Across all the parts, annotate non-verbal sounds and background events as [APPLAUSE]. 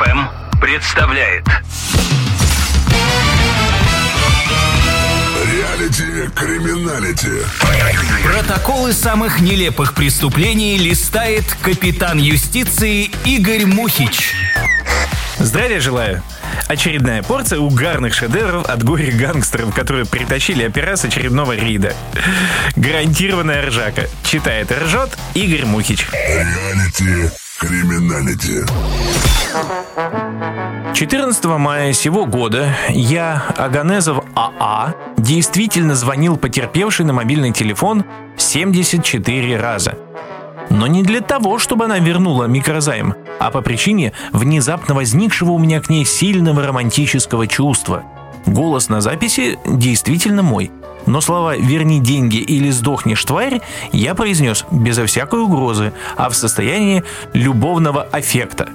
FM представляет Реалити криминалити. Протоколы самых нелепых преступлений листает капитан юстиции Игорь Мухич. Здравия желаю! Очередная порция угарных шедевров от горе гангстеров, которые притащили опера с очередного рейда. Гарантированная ржака. Читает и ржет Игорь Мухич. Реалити криминалити. 14 мая сего года я, Аганезов АА, действительно звонил потерпевшей на мобильный телефон 74 раза. Но не для того, чтобы она вернула микрозайм, а по причине внезапно возникшего у меня к ней сильного романтического чувства. Голос на записи действительно мой. Но слова «верни деньги» или «сдохнешь, тварь» я произнес безо всякой угрозы, а в состоянии любовного аффекта.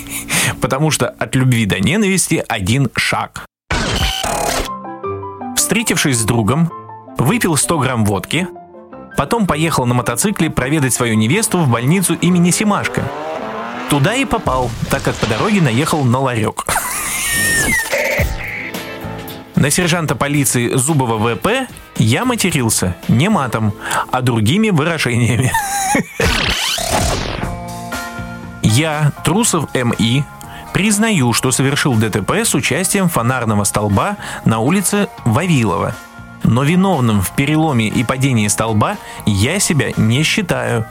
[LAUGHS] Потому что от любви до ненависти один шаг. Встретившись с другом, выпил 100 грамм водки, потом поехал на мотоцикле проведать свою невесту в больницу имени Симашко. Туда и попал, так как по дороге наехал на ларек. [LAUGHS] На сержанта полиции Зубова ВП я матерился не матом, а другими выражениями. Я, Трусов МИ, признаю, что совершил ДТП с участием фонарного столба на улице Вавилова. Но виновным в переломе и падении столба я себя не считаю.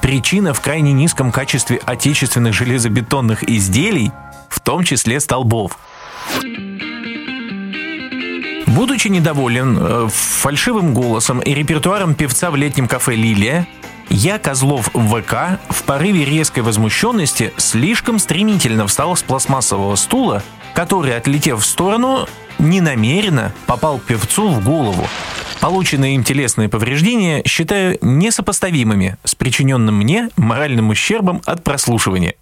Причина в крайне низком качестве отечественных железобетонных изделий, в том числе столбов. Будучи недоволен э, фальшивым голосом и репертуаром певца в летнем кафе «Лилия», я, Козлов ВК, в порыве резкой возмущенности слишком стремительно встал с пластмассового стула, который, отлетев в сторону, ненамеренно попал певцу в голову. Полученные им телесные повреждения считаю несопоставимыми с причиненным мне моральным ущербом от прослушивания.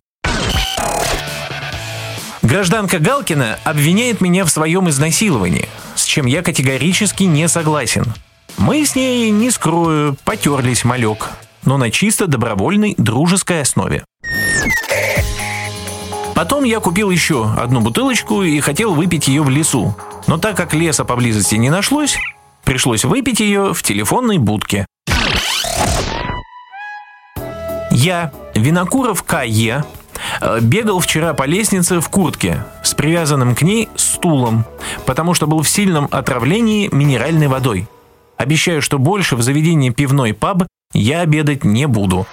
Гражданка Галкина обвиняет меня в своем изнасиловании, чем я категорически не согласен. Мы с ней, не скрою, потерлись малек, но на чисто добровольной дружеской основе. Потом я купил еще одну бутылочку и хотел выпить ее в лесу. Но так как леса поблизости не нашлось, пришлось выпить ее в телефонной будке. Я, Винокуров К.Е., э, бегал вчера по лестнице в куртке привязанным к ней стулом, потому что был в сильном отравлении минеральной водой. Обещаю, что больше в заведении пивной паб я обедать не буду.